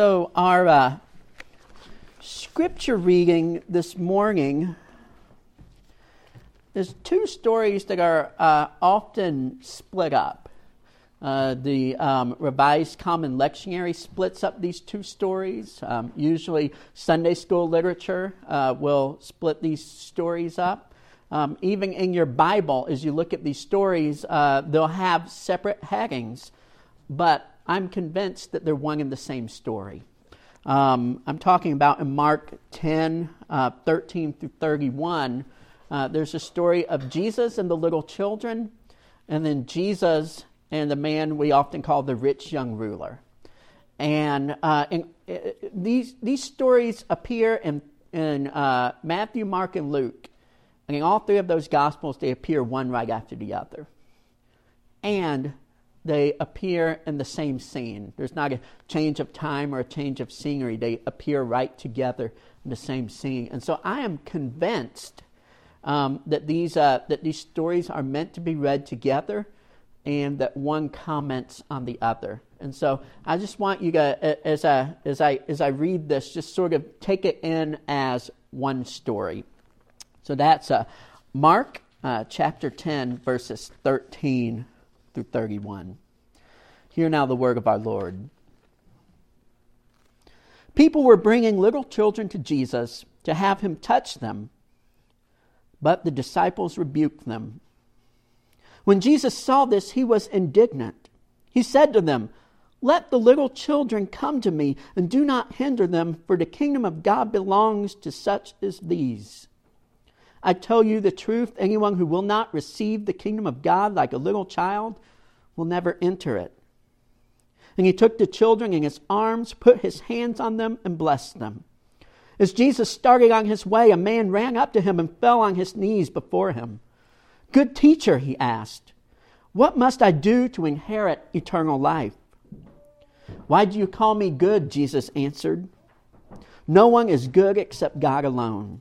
So, our uh, scripture reading this morning there's two stories that are uh, often split up. Uh, the um, Revised Common Lectionary splits up these two stories. Um, usually, Sunday school literature uh, will split these stories up. Um, even in your Bible, as you look at these stories, uh, they'll have separate headings, but I'm convinced that they're one and the same story. Um, I'm talking about in Mark 10, uh, 13 through 31. Uh, there's a story of Jesus and the little children, and then Jesus and the man we often call the rich young ruler. And, uh, and uh, these, these stories appear in, in uh, Matthew, Mark, and Luke. And in all three of those Gospels, they appear one right after the other. And they appear in the same scene. There's not a change of time or a change of scenery. They appear right together in the same scene. And so I am convinced um, that, these, uh, that these stories are meant to be read together and that one comments on the other. And so I just want you to, as I, as I, as I read this, just sort of take it in as one story. So that's uh, Mark uh, chapter 10, verses 13 through 31. Hear now the word of our Lord. People were bringing little children to Jesus to have him touch them, but the disciples rebuked them. When Jesus saw this, he was indignant. He said to them, Let the little children come to me, and do not hinder them, for the kingdom of God belongs to such as these. I tell you the truth, anyone who will not receive the kingdom of God like a little child will never enter it. And he took the children in his arms, put his hands on them, and blessed them. As Jesus started on his way, a man ran up to him and fell on his knees before him. Good teacher, he asked, what must I do to inherit eternal life? Why do you call me good? Jesus answered. No one is good except God alone.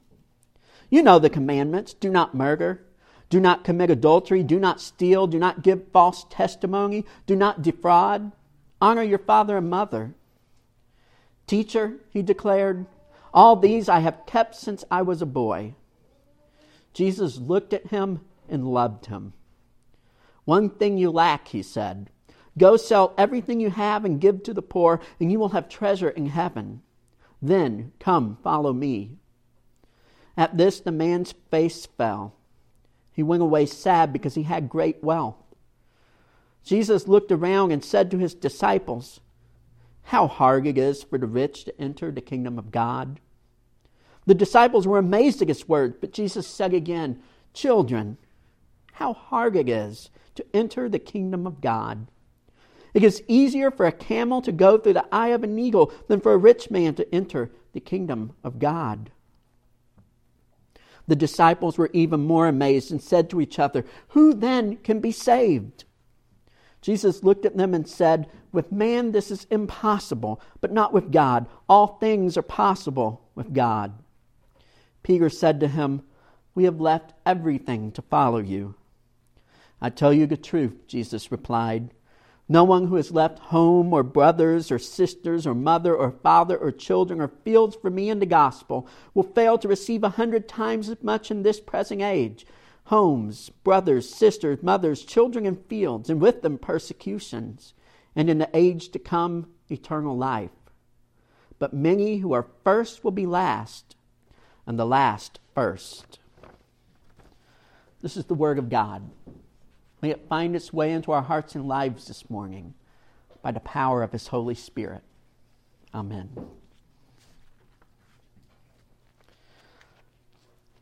You know the commandments do not murder, do not commit adultery, do not steal, do not give false testimony, do not defraud, honor your father and mother. Teacher, he declared, all these I have kept since I was a boy. Jesus looked at him and loved him. One thing you lack, he said. Go sell everything you have and give to the poor, and you will have treasure in heaven. Then come, follow me. At this, the man's face fell. He went away sad because he had great wealth. Jesus looked around and said to his disciples, How hard it is for the rich to enter the kingdom of God. The disciples were amazed at his words, but Jesus said again, Children, how hard it is to enter the kingdom of God. It is easier for a camel to go through the eye of an needle than for a rich man to enter the kingdom of God. The disciples were even more amazed and said to each other, Who then can be saved? Jesus looked at them and said, With man this is impossible, but not with God. All things are possible with God. Peter said to him, We have left everything to follow you. I tell you the truth, Jesus replied. No one who has left home or brothers or sisters or mother or father or children or fields for me in the gospel will fail to receive a hundred times as much in this present age homes, brothers, sisters, mothers, children, and fields, and with them persecutions, and in the age to come, eternal life. But many who are first will be last, and the last first. This is the word of God. May it find its way into our hearts and lives this morning by the power of His Holy Spirit. Amen.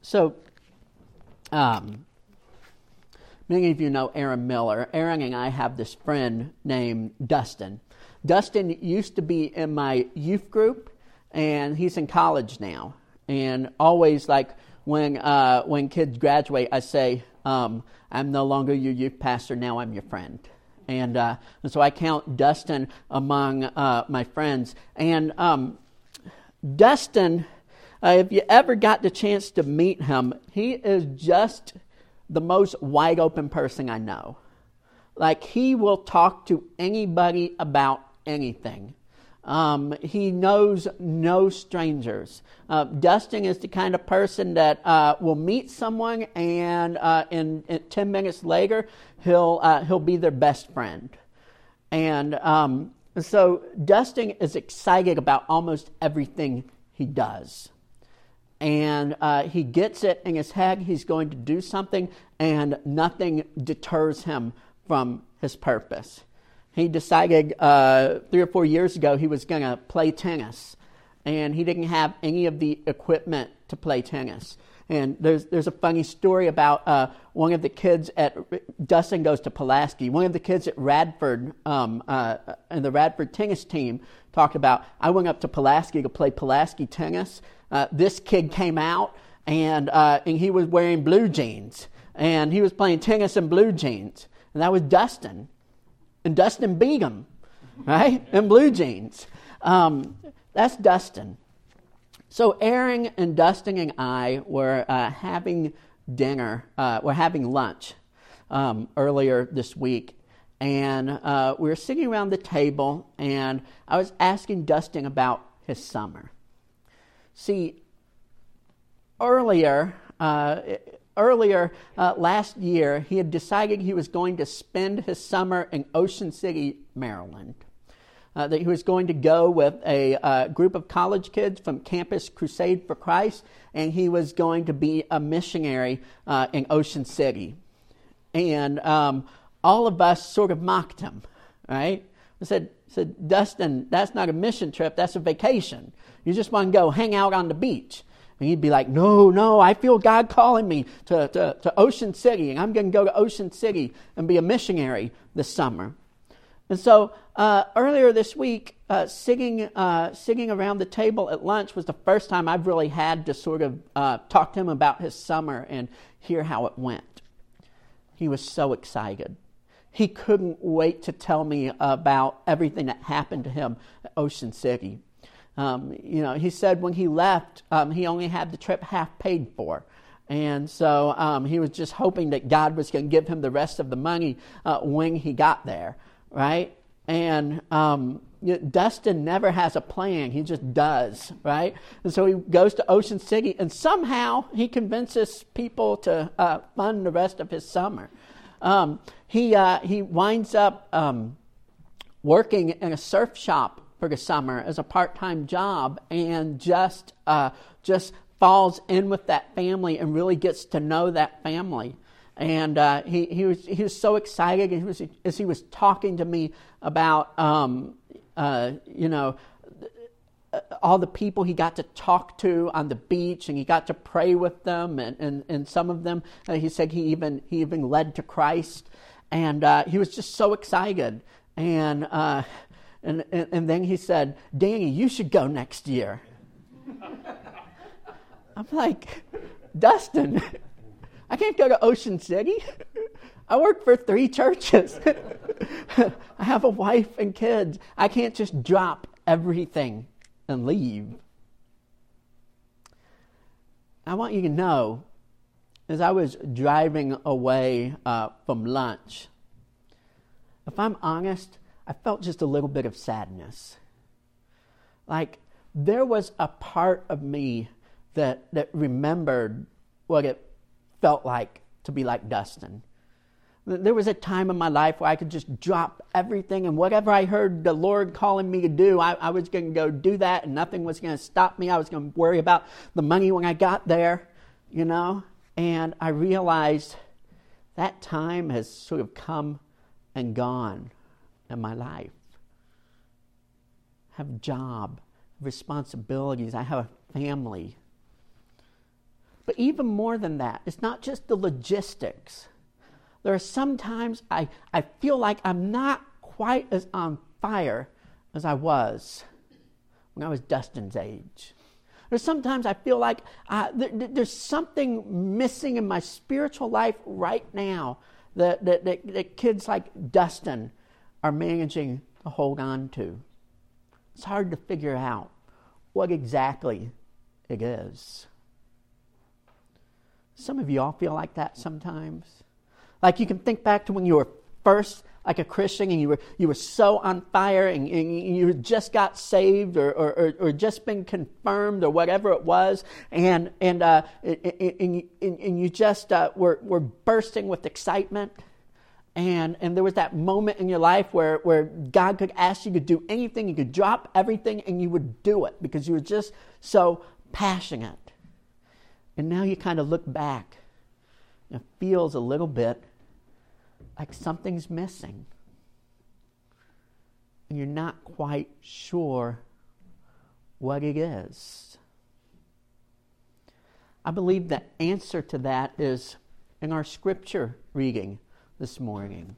So, um, many of you know Aaron Miller. Aaron and I have this friend named Dustin. Dustin used to be in my youth group, and he's in college now. And always, like when uh, when kids graduate, I say, um, I'm no longer your youth pastor, now I'm your friend. And, uh, and so I count Dustin among uh, my friends. And um, Dustin, uh, if you ever got the chance to meet him, he is just the most wide open person I know. Like, he will talk to anybody about anything. Um, he knows no strangers. Uh, Dustin is the kind of person that uh, will meet someone, and uh, in, in, ten minutes later, he'll uh, he'll be their best friend. And um, so Dustin is excited about almost everything he does. And uh, he gets it in his head he's going to do something, and nothing deters him from his purpose he decided uh, three or four years ago he was going to play tennis, and he didn't have any of the equipment to play tennis. And there's there's a funny story about uh, one of the kids at Dustin goes to Pulaski. One of the kids at Radford um, uh, and the Radford tennis team talked about. I went up to Pulaski to play Pulaski tennis. Uh, this kid came out and uh, and he was wearing blue jeans and he was playing tennis in blue jeans, and that was Dustin and Dustin Begum, right? and blue jeans. Um, that's Dustin. So Aaron and Dustin and I were uh, having dinner, uh, we're having lunch um, earlier this week. And uh, we were sitting around the table, and I was asking Dustin about his summer. See, earlier, uh, earlier uh, last year, he had decided he was going to spend his summer in Ocean City, Maryland. Uh, that he was going to go with a uh, group of college kids from Campus Crusade for Christ, and he was going to be a missionary uh, in Ocean City. And um, all of us sort of mocked him, right? I said, said, Dustin, that's not a mission trip, that's a vacation. You just want to go hang out on the beach. And he'd be like, No, no, I feel God calling me to, to, to Ocean City, and I'm going to go to Ocean City and be a missionary this summer. And so uh, earlier this week, uh, sitting, uh, sitting around the table at lunch was the first time I've really had to sort of uh, talk to him about his summer and hear how it went. He was so excited. He couldn't wait to tell me about everything that happened to him at Ocean City. Um, you know, he said when he left, um, he only had the trip half paid for. And so um, he was just hoping that God was going to give him the rest of the money uh, when he got there, right? And um, Dustin never has a plan, he just does, right? And so he goes to Ocean City, and somehow he convinces people to uh, fund the rest of his summer. Um, he, uh, he winds up um, working in a surf shop for the summer as a part-time job and just uh, just falls in with that family and really gets to know that family. And uh, he, he, was, he was so excited he was, as he was talking to me about, um, uh, you know, all the people he got to talk to on the beach and he got to pray with them. And, and, and some of them, uh, he said he even, he even led to Christ. And uh, he was just so excited. And uh, and, and, and then he said, Danny, you should go next year. I'm like, Dustin, I can't go to Ocean City. I work for three churches. I have a wife and kids. I can't just drop everything and leave. I want you to know, as I was driving away uh, from lunch, if I'm honest, I felt just a little bit of sadness. Like there was a part of me that, that remembered what it felt like to be like Dustin. There was a time in my life where I could just drop everything and whatever I heard the Lord calling me to do, I, I was going to go do that and nothing was going to stop me. I was going to worry about the money when I got there, you know? And I realized that time has sort of come and gone in my life. I have a job, responsibilities, I have a family. But even more than that, it's not just the logistics. There are sometimes I, I feel like I'm not quite as on fire as I was when I was Dustin's age. There's sometimes I feel like uh, there's something missing in my spiritual life right now that, that, that, that kids like Dustin are managing to hold on to. It's hard to figure out what exactly it is. Some of you all feel like that sometimes. Like you can think back to when you were first like a Christian and you were, you were so on fire and, and you just got saved or, or, or, just been confirmed or whatever it was, and, and, uh, and, and, and you just uh, were, were bursting with excitement. And, and there was that moment in your life where, where God could ask you to do anything, you could drop everything, and you would do it because you were just so passionate. And now you kind of look back and it feels a little bit like something's missing. And you're not quite sure what it is. I believe the answer to that is in our scripture reading this morning.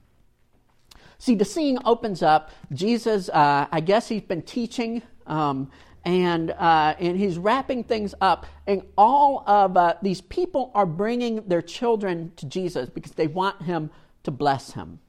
See, the scene opens up. Jesus, uh, I guess he's been teaching, um, and, uh, and he's wrapping things up. And all of uh, these people are bringing their children to Jesus because they want him to bless him.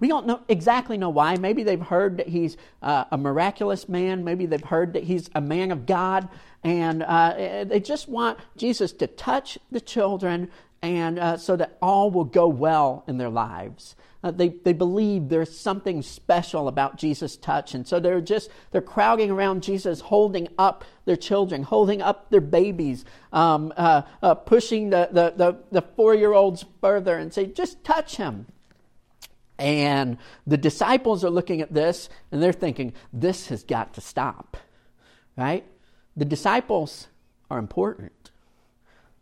We don't know exactly know why. Maybe they've heard that he's uh, a miraculous man. Maybe they've heard that he's a man of God, and uh, they just want Jesus to touch the children, and uh, so that all will go well in their lives. Uh, they, they believe there's something special about Jesus' touch. And so they're just, they're crowding around Jesus, holding up their children, holding up their babies, um, uh, uh, pushing the, the, the, the four year olds further and say, just touch him. And the disciples are looking at this and they're thinking, this has got to stop, right? The disciples are important,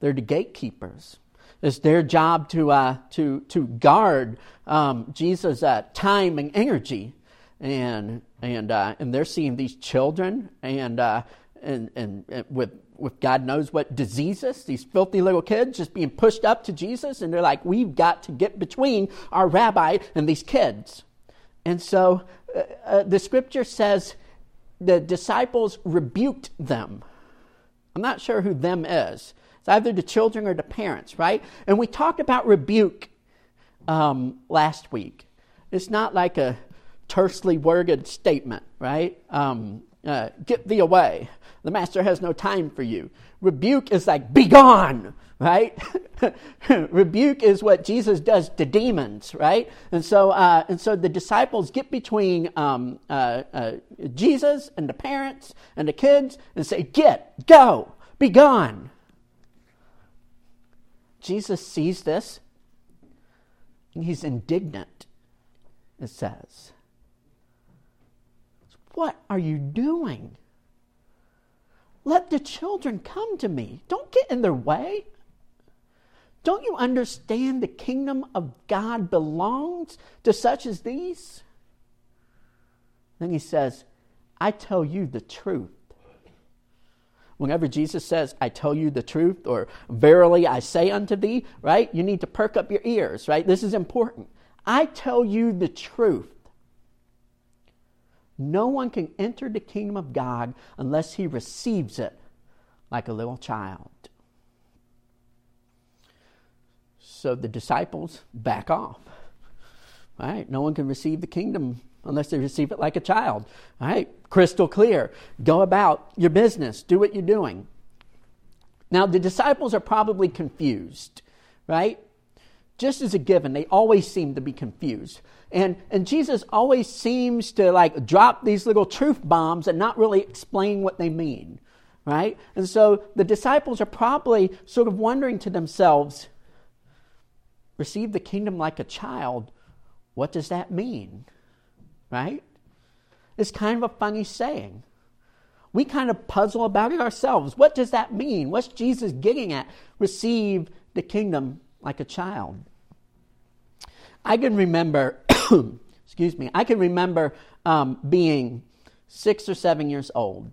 they're the gatekeepers. It's their job to, uh, to, to guard um, Jesus' uh, time and energy. And, and, uh, and they're seeing these children and, uh, and, and, and with, with God knows what diseases, these filthy little kids just being pushed up to Jesus. And they're like, we've got to get between our rabbi and these kids. And so uh, uh, the scripture says the disciples rebuked them. I'm not sure who them is. It's either the children or the parents, right? And we talked about rebuke um, last week. It's not like a tersely worded statement, right? Um, uh, get thee away. The master has no time for you. Rebuke is like, be gone, right? Rebuke is what Jesus does to demons, right? And so, uh, and so the disciples get between um, uh, uh Jesus and the parents and the kids and say, get, go, be gone. Jesus sees this and he's indignant, it says. What are you doing? Let the children come to me. Don't get in their way. Don't you understand the kingdom of God belongs to such as these? Then he says, I tell you the truth. Whenever Jesus says, I tell you the truth, or verily I say unto thee, right? You need to perk up your ears, right? This is important. I tell you the truth. No one can enter the kingdom of God unless he receives it like a little child. So the disciples back off. Right? No one can receive the kingdom unless they receive it like a child. All right, crystal clear. Go about your business, do what you're doing. Now, the disciples are probably confused, right? Just as a given, they always seem to be confused. And, and Jesus always seems to like drop these little truth bombs and not really explain what they mean, right? And so the disciples are probably sort of wondering to themselves, receive the kingdom like a child, what does that mean? right? It's kind of a funny saying. We kind of puzzle about it ourselves. What does that mean? What's Jesus getting at? Receive the kingdom like a child. I can remember, excuse me, I can remember um, being six or seven years old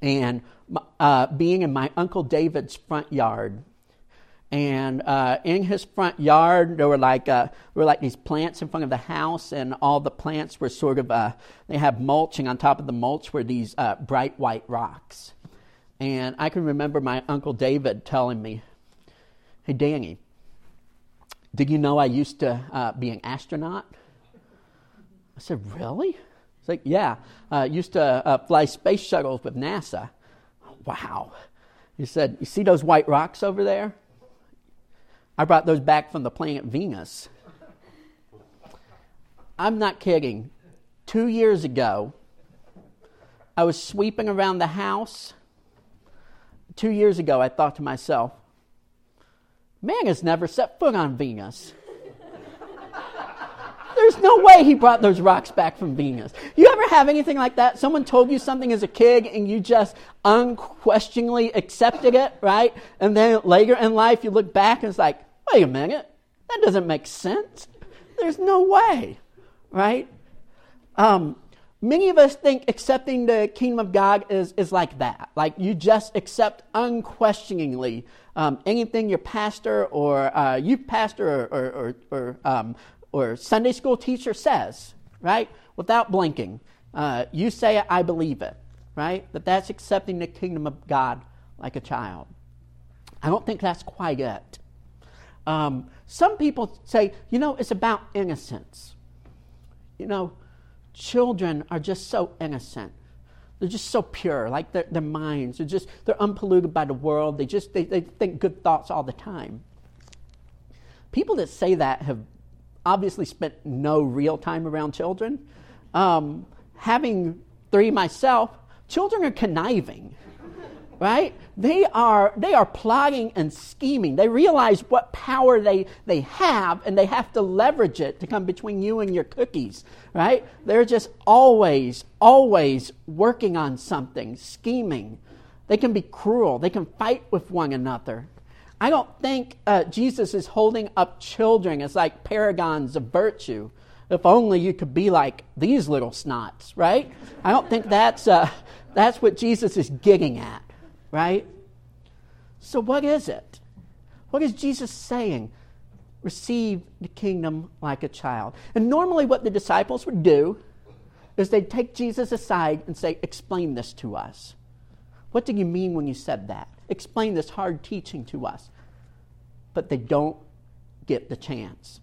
and uh, being in my Uncle David's front yard and uh, in his front yard there were like uh, were like these plants in front of the house and all the plants were sort of uh, they have mulching on top of the mulch were these uh, bright white rocks. And i can remember my uncle david telling me hey danny did you know i used to uh, be an astronaut? I said really? He's like yeah i used to uh, fly space shuttles with nasa. Wow. He said you see those white rocks over there I brought those back from the planet Venus. I'm not kidding. Two years ago, I was sweeping around the house. Two years ago, I thought to myself, man has never set foot on Venus. There's no way he brought those rocks back from Venus. You ever have anything like that? Someone told you something as a kid and you just unquestioningly accepted it, right? And then later in life you look back and it's like, wait a minute, that doesn't make sense. There's no way, right? Um, many of us think accepting the kingdom of God is, is like that. Like you just accept unquestioningly um, anything your pastor or uh, youth pastor or, or, or, or um, or Sunday school teacher says, right? Without blinking. Uh, you say it, I believe it, right? But that's accepting the kingdom of God like a child. I don't think that's quite it. Um, some people say, you know, it's about innocence. You know, children are just so innocent. They're just so pure, like their, their minds. They're just, they're unpolluted by the world. They just, they, they think good thoughts all the time. People that say that have obviously spent no real time around children. Um, having three myself, children are conniving, right? They are, they are plotting and scheming. They realize what power they, they have and they have to leverage it to come between you and your cookies, right? They're just always, always working on something, scheming. They can be cruel. They can fight with one another. I don't think uh, Jesus is holding up children as like paragons of virtue. If only you could be like these little snots, right? I don't think that's, uh, that's what Jesus is getting at, right? So, what is it? What is Jesus saying? Receive the kingdom like a child. And normally, what the disciples would do is they'd take Jesus aside and say, Explain this to us. What did you mean when you said that? Explain this hard teaching to us. But they don't get the chance.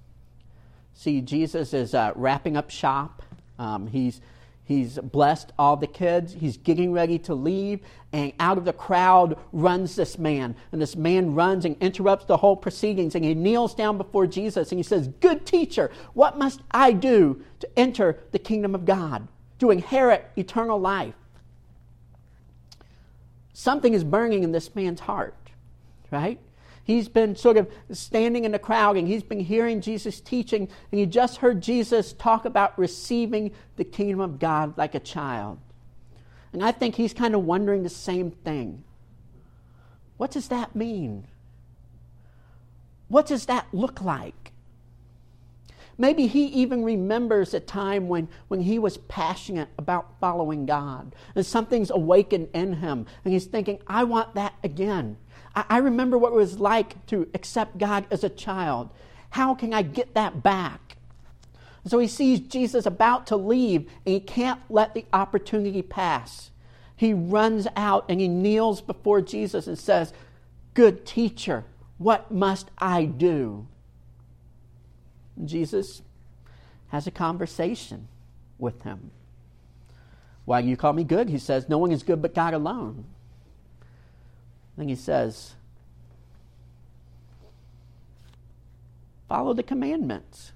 See, Jesus is uh, wrapping up shop. Um, he's, he's blessed all the kids. He's getting ready to leave. And out of the crowd runs this man. And this man runs and interrupts the whole proceedings. And he kneels down before Jesus and he says, Good teacher, what must I do to enter the kingdom of God, to inherit eternal life? Something is burning in this man's heart, right? He's been sort of standing in the crowd and he's been hearing Jesus teaching, and he just heard Jesus talk about receiving the kingdom of God like a child. And I think he's kind of wondering the same thing. What does that mean? What does that look like? Maybe he even remembers a time when, when he was passionate about following God and something's awakened in him and he's thinking, I want that again. I, I remember what it was like to accept God as a child. How can I get that back? So he sees Jesus about to leave and he can't let the opportunity pass. He runs out and he kneels before Jesus and says, Good teacher, what must I do? Jesus has a conversation with him. Why do you call me good? He says, No one is good but God alone. Then he says, Follow the commandments.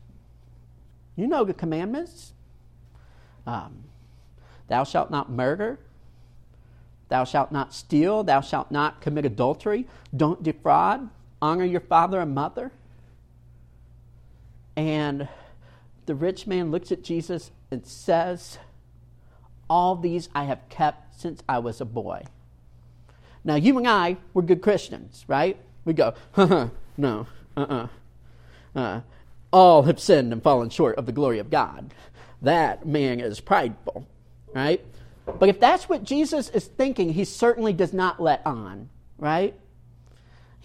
You know the commandments. Um, thou shalt not murder. Thou shalt not steal. Thou shalt not commit adultery. Don't defraud. Honor your father and mother. And the rich man looks at Jesus and says, All these I have kept since I was a boy. Now, you and I, we're good Christians, right? We go, no, uh uh-uh. uh. All have sinned and fallen short of the glory of God. That man is prideful, right? But if that's what Jesus is thinking, he certainly does not let on, right?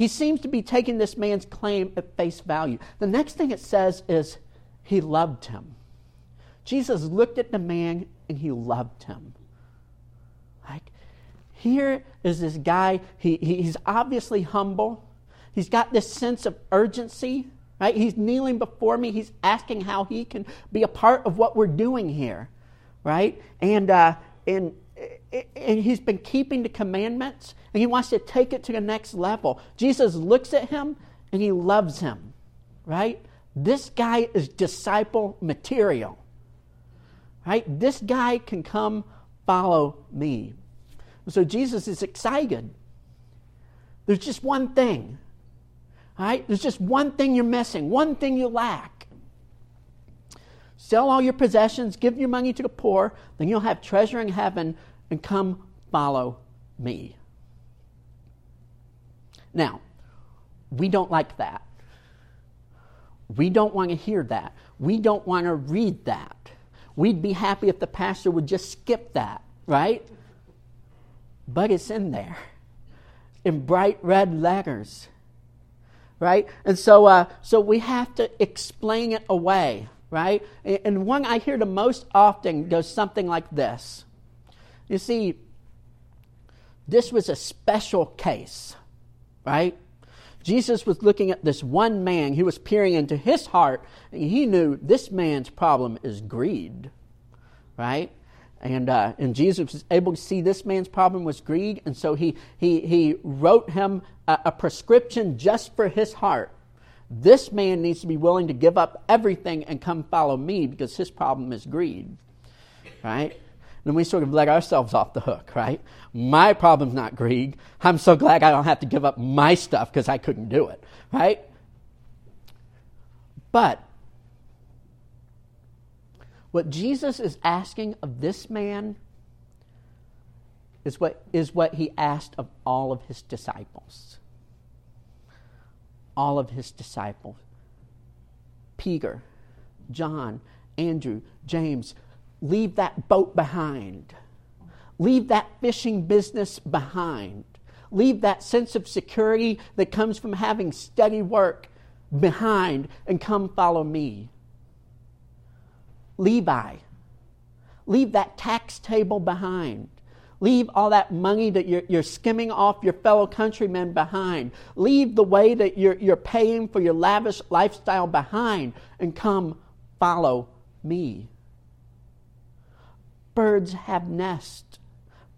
He seems to be taking this man's claim at face value. The next thing it says is, he loved him. Jesus looked at the man and he loved him. Like, here is this guy, he, he's obviously humble. He's got this sense of urgency, right? He's kneeling before me. He's asking how he can be a part of what we're doing here, right? And, uh, and and he's been keeping the commandments and he wants to take it to the next level. Jesus looks at him and he loves him, right? This guy is disciple material. Right? This guy can come follow me. So Jesus is excited. There's just one thing. Right? There's just one thing you're missing, one thing you lack. Sell all your possessions, give your money to the poor, then you'll have treasure in heaven, and come follow me. Now, we don't like that. We don't want to hear that. We don't want to read that. We'd be happy if the pastor would just skip that, right? But it's in there in bright red letters, right? And so, uh, so we have to explain it away, right? And one I hear the most often goes something like this. You see, this was a special case, right? Jesus was looking at this one man. He was peering into his heart, and he knew this man's problem is greed, right? And, uh, and Jesus was able to see this man's problem was greed, and so he, he, he wrote him a, a prescription just for his heart. This man needs to be willing to give up everything and come follow me because his problem is greed, right? Then we sort of let ourselves off the hook, right? My problem's not greed. I'm so glad I don't have to give up my stuff because I couldn't do it, right? But what Jesus is asking of this man is what, is what he asked of all of his disciples. All of his disciples. Peter, John, Andrew, James, leave that boat behind. Leave that fishing business behind. Leave that sense of security that comes from having steady work behind and come follow me. Levi, leave that tax table behind. Leave all that money that you're, you're, skimming off your fellow countrymen behind. Leave the way that you're, you're paying for your lavish lifestyle behind and come follow me. Birds have nests.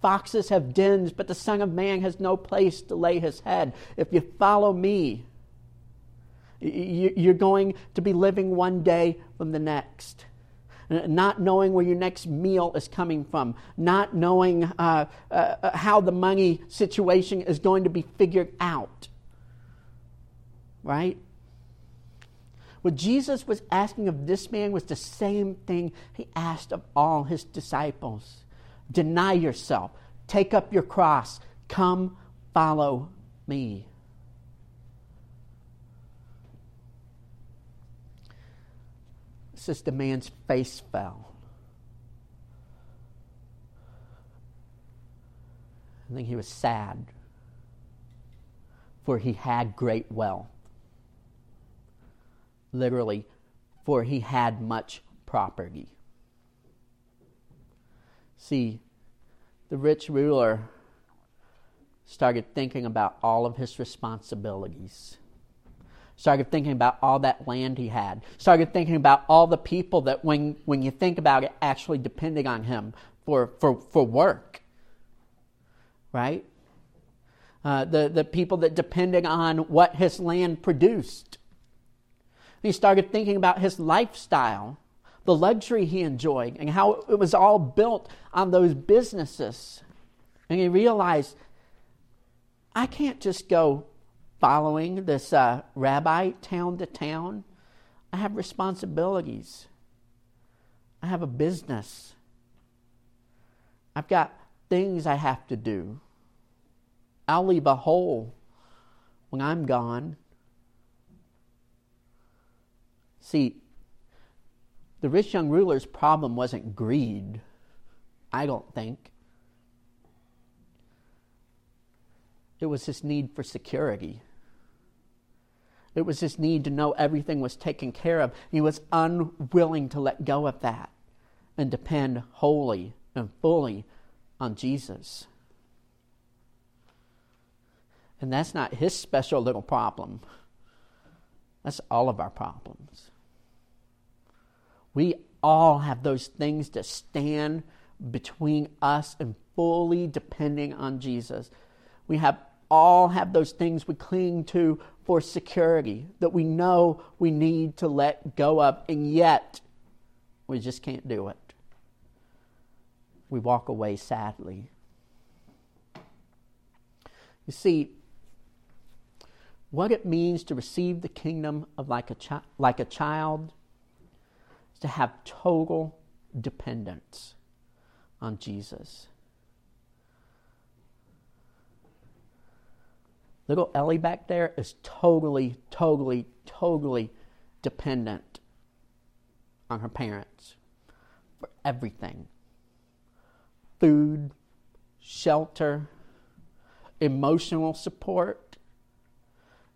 Foxes have dens, but the Son of Man has no place to lay his head. If you follow me, you're going to be living one day from the next. Not knowing where your next meal is coming from, not knowing uh, uh, how the money situation is going to be figured out. Right? What Jesus was asking of this man was the same thing he asked of all his disciples Deny yourself, take up your cross, come follow me. This is the man's face fell. I think he was sad, for he had great wealth literally, for he had much property. See, the rich ruler started thinking about all of his responsibilities. Started thinking about all that land he had. Started thinking about all the people that, when, when you think about it, actually depending on him for, for, for work. Right? Uh, the, the people that depended on what his land produced. He started thinking about his lifestyle, the luxury he enjoyed, and how it was all built on those businesses. And he realized, I can't just go following this uh, rabbi town to town. I have responsibilities. I have a business. I've got things I have to do. I'll leave a hole when I'm gone. See, the rich young ruler's problem wasn't greed, I don't think. It was his need for security. It was his need to know everything was taken care of. He was unwilling to let go of that and depend wholly and fully on Jesus. And that's not his special little problem. That's all of our problems. We all have those things that stand between us and fully depending on Jesus. We have all have those things we cling to for security that we know we need to let go of, and yet we just can't do it. we walk away sadly. You see, what it means to receive the kingdom of like a, chi- like a child to have total dependence on Jesus. Little Ellie back there is totally, totally, totally dependent on her parents for everything food, shelter, emotional support,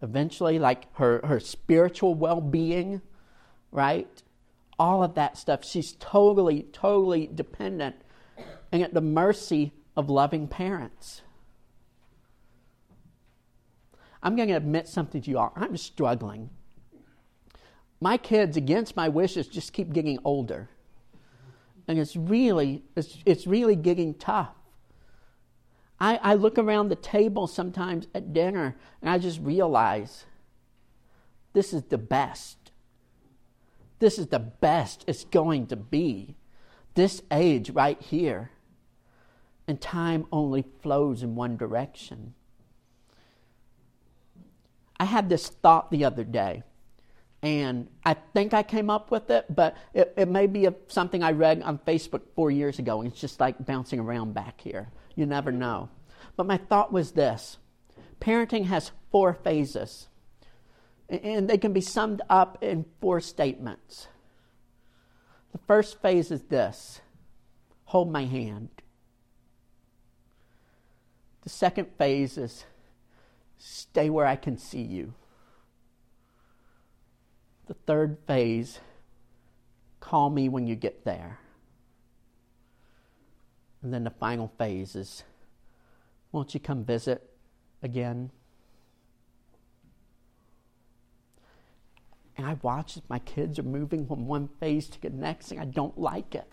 eventually, like her, her spiritual well being, right? All of that stuff. She's totally, totally dependent and at the mercy of loving parents. I'm going to admit something to you all. I'm struggling. My kids, against my wishes, just keep getting older. And it's really, it's, it's really getting tough. I, I look around the table sometimes at dinner and I just realize this is the best. This is the best it's going to be. This age right here. And time only flows in one direction. I had this thought the other day, and I think I came up with it, but it, it may be a, something I read on Facebook four years ago, and it's just like bouncing around back here. You never know. But my thought was this parenting has four phases, and they can be summed up in four statements. The first phase is this hold my hand. The second phase is stay where I can see you. The third phase call me when you get there. And then the final phase is won't you come visit again? And I watch as my kids are moving from one phase to the next, and I don't like it.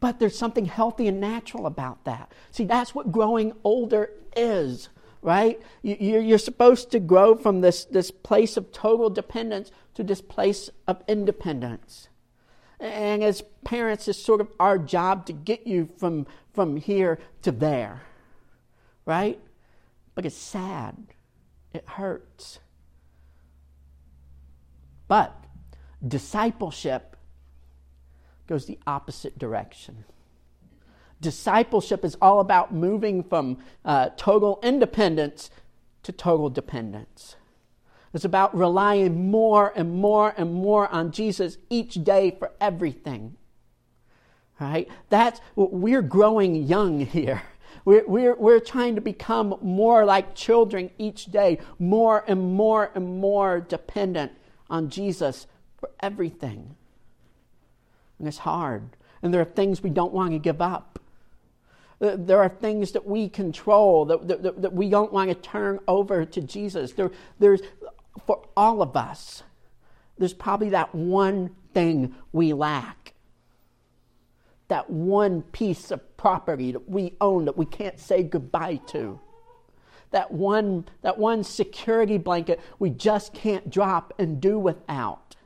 But there's something healthy and natural about that. See, that's what growing older is, right? You're supposed to grow from this, this place of total dependence to this place of independence. And as parents, it's sort of our job to get you from, from here to there right? But it's sad. It hurts. But discipleship goes the opposite direction. Discipleship is all about moving from uh, total independence to total dependence. It's about relying more and more and more on Jesus each day for everything. Right? That's we're growing young here. We're, we're, we're trying to become more like children each day, more and more and more dependent on Jesus for everything. And it's hard. And there are things we don't want to give up. There are things that we control that, that, that we don't want to turn over to Jesus. There, there's, for all of us, there's probably that one thing we lack that one piece of property that we own that we can't say goodbye to. That one, that one security blanket we just can't drop and do without.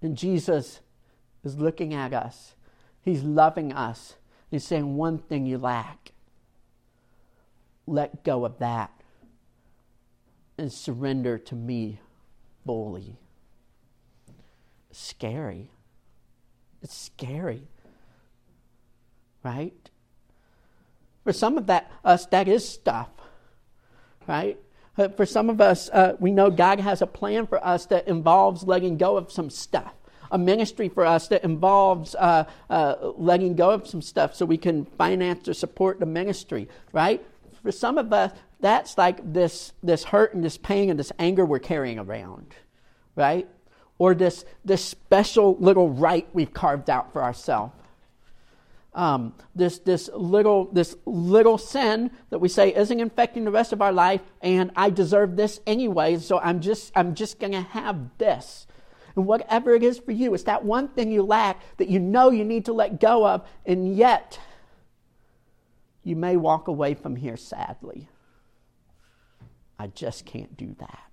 And Jesus is looking at us. He's loving us. He's saying, One thing you lack. Let go of that and surrender to me fully. Scary. It's scary. Right? For some of that, us, that is stuff. Right? For some of us, uh, we know God has a plan for us that involves letting go of some stuff. A ministry for us that involves uh, uh, letting go of some stuff so we can finance or support the ministry, right? For some of us, that's like this, this hurt and this pain and this anger we're carrying around, right? or this, this special little right we've carved out for ourselves. Um, this, this, little, this little sin that we say isn't infecting the rest of our life, and I deserve this anyway, so I'm just, I'm just going to have this. And whatever it is for you, it's that one thing you lack that you know you need to let go of, and yet you may walk away from here sadly. I just can't do that.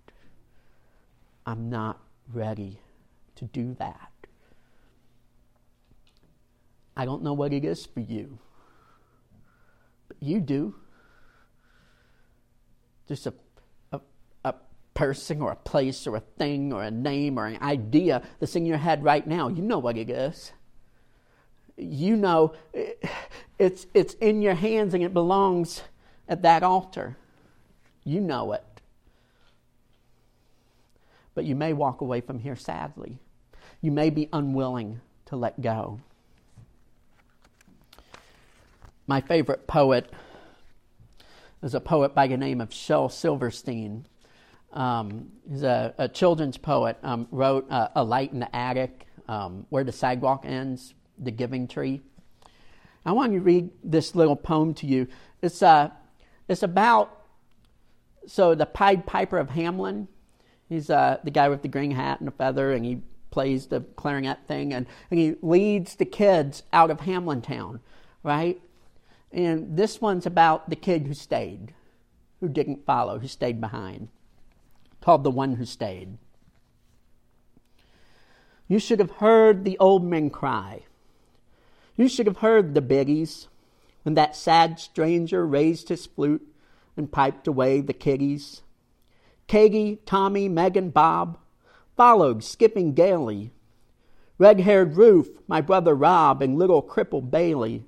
I'm not ready to do that. I don't know what it is for you, but you do. There's a, a, a person or a place or a thing or a name or an idea that's in your head right now. You know what it is. You know it's, it's in your hands and it belongs at that altar. You know it. But you may walk away from here sadly. You may be unwilling to let go. My favorite poet is a poet by the name of Shel Silverstein. Um, he's a, a, children's poet. Um, wrote uh, "A Light in the Attic," um, "Where the Sidewalk Ends," "The Giving Tree." I want to read this little poem to you. It's uh, it's about so the Pied Piper of Hamlin, He's uh, the guy with the green hat and a feather, and he plays the clarinet thing, and, and he leads the kids out of Hamlin Town, right? And this one's about the kid who stayed, who didn't follow, who stayed behind, called The One Who Stayed. You should have heard the old men cry. You should have heard the biggies when that sad stranger raised his flute and piped away the kiddies. Kagi, Tommy, Megan, Bob followed, skipping gaily. Red haired Ruth, my brother Rob, and little crippled Bailey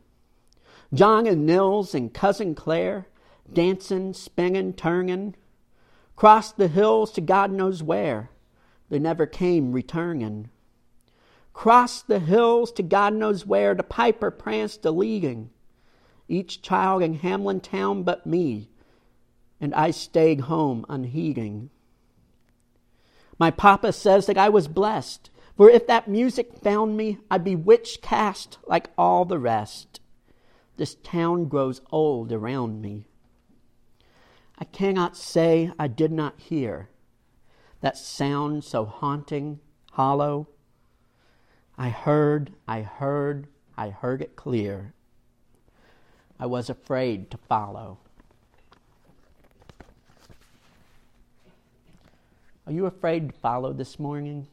John and Nils and Cousin Claire, dancing, spinning, turning, crossed the hills to God knows where. They never came returning. Crossed the hills to God knows where, the piper pranced a leading. Each child in Hamlin town but me, and I stayed home unheeding. My papa says that I was blessed, for if that music found me, I'd be witch cast like all the rest. This town grows old around me. I cannot say I did not hear that sound so haunting, hollow. I heard, I heard, I heard it clear. I was afraid to follow. Are you afraid to follow this morning?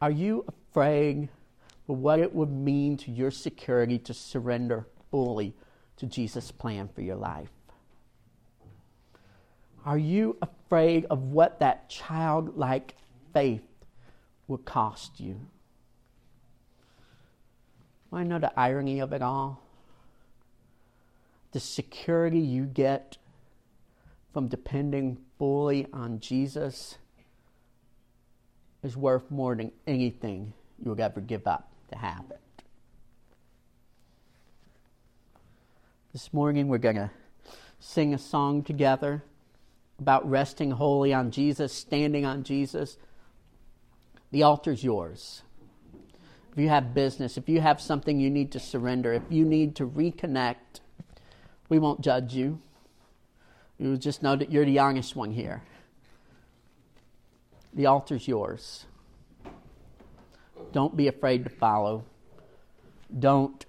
Are you afraid but what it would mean to your security to surrender fully to Jesus' plan for your life. Are you afraid of what that childlike faith would cost you? I know the irony of it all. The security you get from depending fully on Jesus is worth more than anything you would ever give up to it. This morning we're going to sing a song together about resting wholly on Jesus, standing on Jesus. The altar's yours. If you have business, if you have something you need to surrender, if you need to reconnect, we won't judge you. You just know that you're the youngest one here. The altar's yours. Don't be afraid to follow. Don't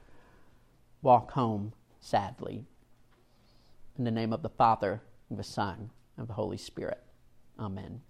walk home sadly. In the name of the Father, and the Son, and the Holy Spirit. Amen.